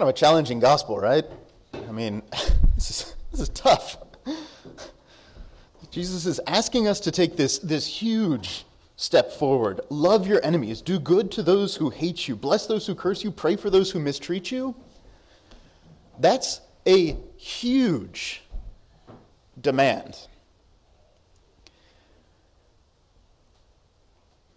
kind of a challenging gospel, right? I mean, this is, this is tough. Jesus is asking us to take this, this huge step forward. Love your enemies. Do good to those who hate you. Bless those who curse you. Pray for those who mistreat you. That's a huge demand.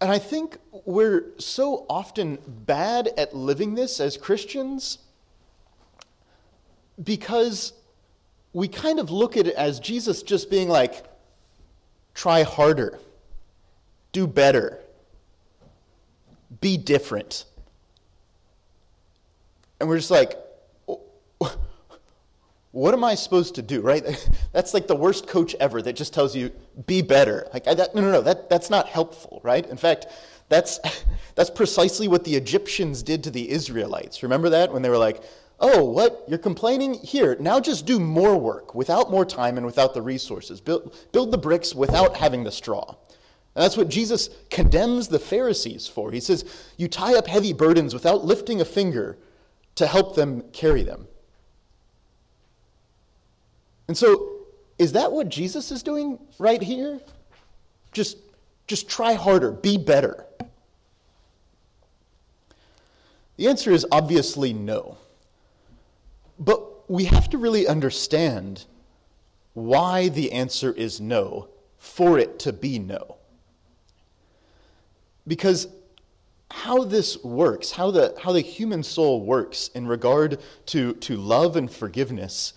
And I think we're so often bad at living this as Christians because we kind of look at it as Jesus just being like, try harder, do better, be different. And we're just like, what am I supposed to do, right? That's like the worst coach ever that just tells you, be better. Like, that, no, no, no, that, that's not helpful, right? In fact, that's, that's precisely what the Egyptians did to the Israelites. Remember that? When they were like, Oh, what? You're complaining? Here, now just do more work without more time and without the resources. Build, build the bricks without having the straw. And that's what Jesus condemns the Pharisees for. He says, You tie up heavy burdens without lifting a finger to help them carry them. And so, is that what Jesus is doing right here? Just, just try harder, be better. The answer is obviously no. We have to really understand why the answer is no for it to be no. Because how this works, how the, how the human soul works in regard to, to love and forgiveness,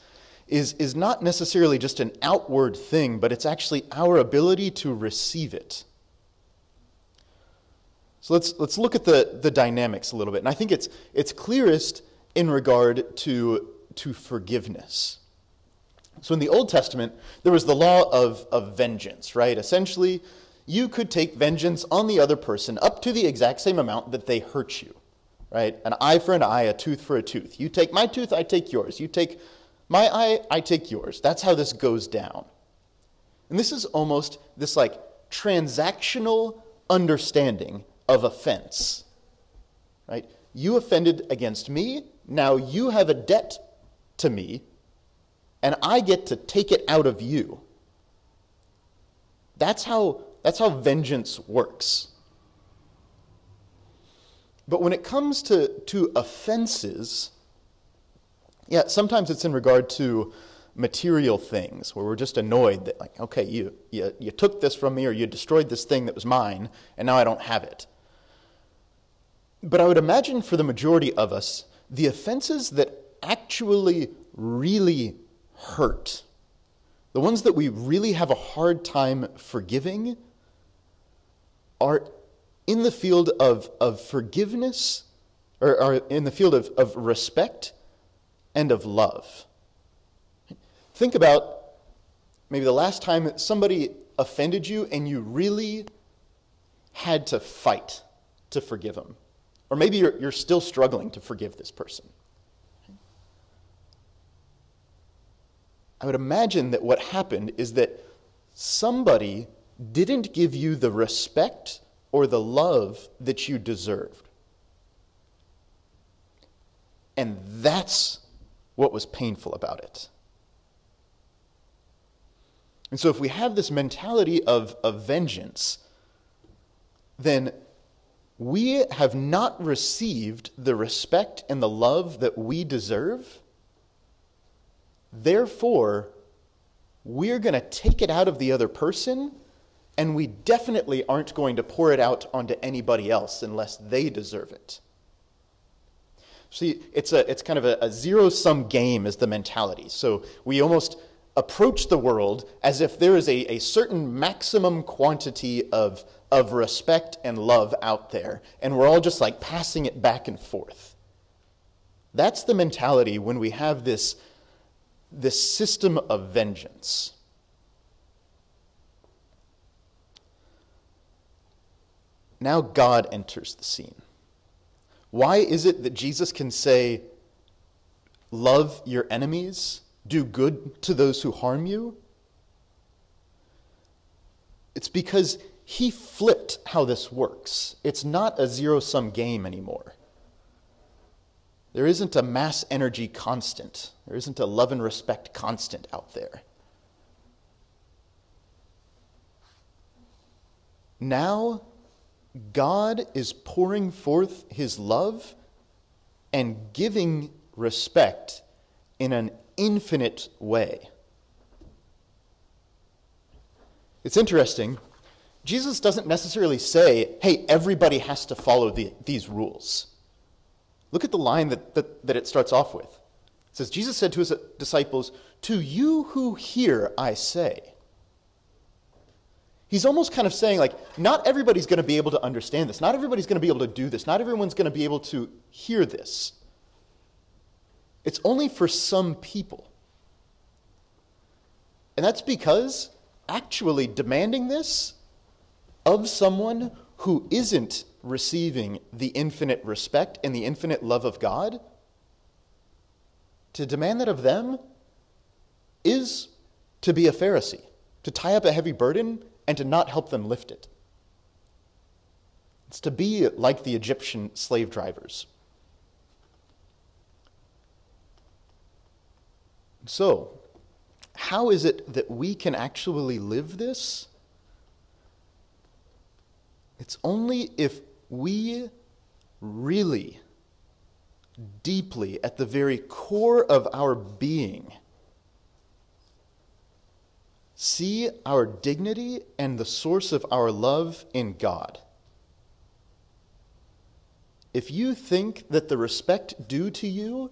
is, is not necessarily just an outward thing, but it's actually our ability to receive it. So let's, let's look at the, the dynamics a little bit. And I think it's, it's clearest in regard to, to forgiveness. So in the Old Testament, there was the law of, of vengeance, right? Essentially, you could take vengeance on the other person up to the exact same amount that they hurt you, right? An eye for an eye, a tooth for a tooth. You take my tooth, I take yours. You take my eye, I take yours. That's how this goes down. And this is almost this like transactional understanding of offense, right? You offended against me, now you have a debt to me, and I get to take it out of you. That's how, that's how vengeance works. But when it comes to, to offenses, yeah, sometimes it's in regard to material things where we're just annoyed that, like, okay, you, you, you took this from me or you destroyed this thing that was mine, and now I don't have it. But I would imagine for the majority of us, the offenses that actually really hurt, the ones that we really have a hard time forgiving, are in the field of, of forgiveness, or are in the field of, of respect and of love. Think about maybe the last time somebody offended you and you really had to fight to forgive them. Or maybe you're, you're still struggling to forgive this person. I would imagine that what happened is that somebody didn't give you the respect or the love that you deserved. And that's what was painful about it. And so, if we have this mentality of, of vengeance, then we have not received the respect and the love that we deserve Therefore, we're going to take it out of the other person, and we definitely aren't going to pour it out onto anybody else unless they deserve it. See, it's, a, it's kind of a, a zero sum game, is the mentality. So we almost approach the world as if there is a, a certain maximum quantity of, of respect and love out there, and we're all just like passing it back and forth. That's the mentality when we have this this system of vengeance. Now God enters the scene. Why is it that Jesus can say, Love your enemies, do good to those who harm you? It's because he flipped how this works. It's not a zero sum game anymore. There isn't a mass energy constant. There isn't a love and respect constant out there. Now, God is pouring forth his love and giving respect in an infinite way. It's interesting. Jesus doesn't necessarily say, hey, everybody has to follow the, these rules. Look at the line that, that, that it starts off with. It says, Jesus said to his disciples, To you who hear, I say. He's almost kind of saying, like, not everybody's going to be able to understand this. Not everybody's going to be able to do this. Not everyone's going to be able to hear this. It's only for some people. And that's because actually demanding this of someone who isn't receiving the infinite respect and the infinite love of God, to demand that of them is to be a Pharisee, to tie up a heavy burden and to not help them lift it. It's to be like the Egyptian slave drivers. So, how is it that we can actually live this? It's only if we really, deeply, at the very core of our being, see our dignity and the source of our love in God. If you think that the respect due to you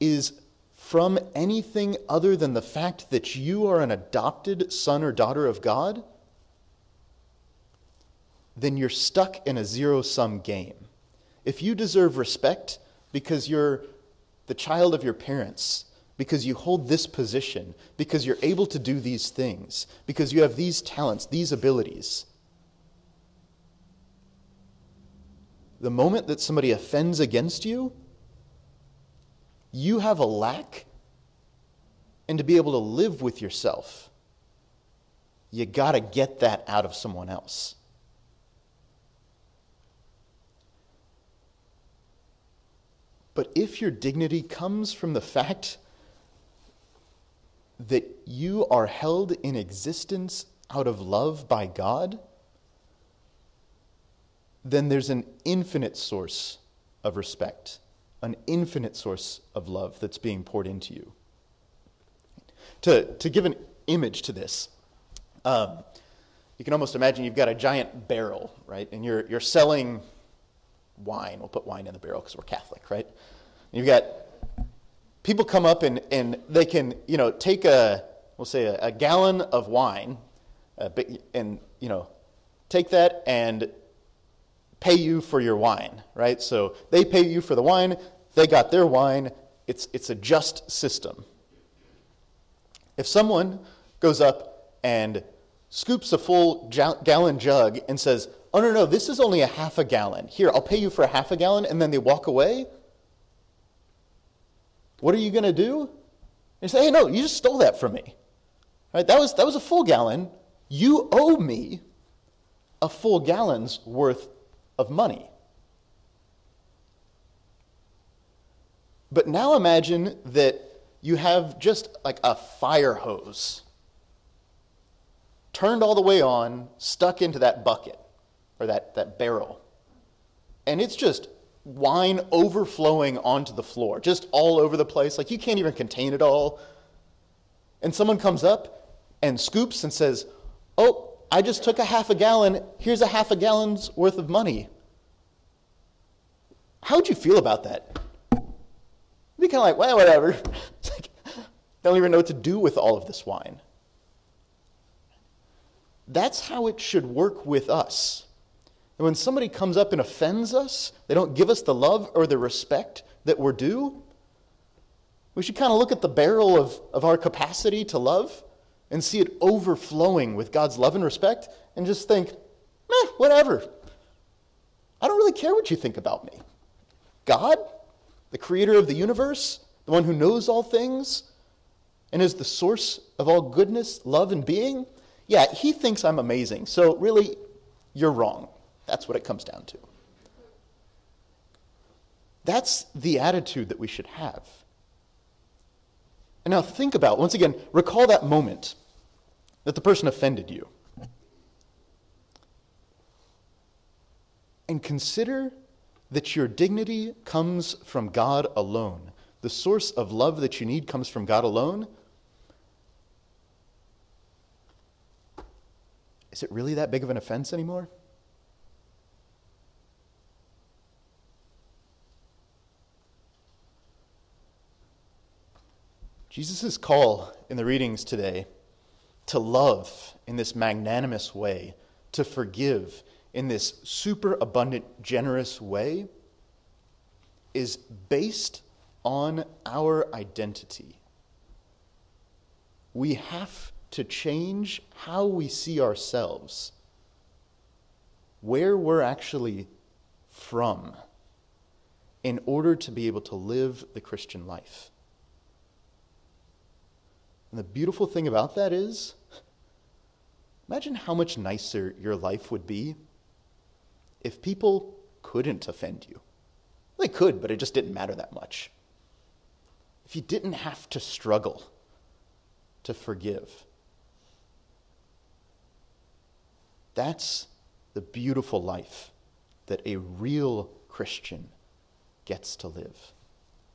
is from anything other than the fact that you are an adopted son or daughter of God, then you're stuck in a zero sum game. If you deserve respect because you're the child of your parents, because you hold this position, because you're able to do these things, because you have these talents, these abilities, the moment that somebody offends against you, you have a lack, and to be able to live with yourself, you got to get that out of someone else. But if your dignity comes from the fact that you are held in existence out of love by God, then there's an infinite source of respect, an infinite source of love that's being poured into you. To, to give an image to this, um, you can almost imagine you've got a giant barrel, right? And you're, you're selling wine. We'll put wine in the barrel because we're Catholic, right? And you've got people come up and, and they can, you know, take a, we'll say a, a gallon of wine and, you know, take that and pay you for your wine, right? So they pay you for the wine, they got their wine. It's, it's a just system. If someone goes up and scoops a full gallon jug and says, oh, no, no, this is only a half a gallon. Here, I'll pay you for a half a gallon, and then they walk away, what are you going to do? You say, hey, no, you just stole that from me. Right? That, was, that was a full gallon. You owe me a full gallon's worth of money. But now imagine that you have just like a fire hose turned all the way on, stuck into that bucket or that, that barrel. And it's just wine overflowing onto the floor, just all over the place. Like you can't even contain it all. And someone comes up and scoops and says, Oh, I just took a half a gallon. Here's a half a gallon's worth of money. How would you feel about that? You'd be kind of like, well, whatever. like, don't even know what to do with all of this wine. That's how it should work with us. And when somebody comes up and offends us, they don't give us the love or the respect that we're due, we should kind of look at the barrel of, of our capacity to love and see it overflowing with God's love and respect and just think, meh, whatever. I don't really care what you think about me. God, the creator of the universe, the one who knows all things and is the source of all goodness, love, and being, yeah, he thinks I'm amazing. So really, you're wrong. That's what it comes down to. That's the attitude that we should have. And now think about, once again, recall that moment that the person offended you. And consider that your dignity comes from God alone. The source of love that you need comes from God alone. Is it really that big of an offense anymore? Jesus' call in the readings today to love in this magnanimous way, to forgive in this super abundant, generous way, is based on our identity. We have to change how we see ourselves, where we're actually from, in order to be able to live the Christian life. And the beautiful thing about that is imagine how much nicer your life would be if people couldn't offend you. They could, but it just didn't matter that much. If you didn't have to struggle to forgive. That's the beautiful life that a real Christian gets to live.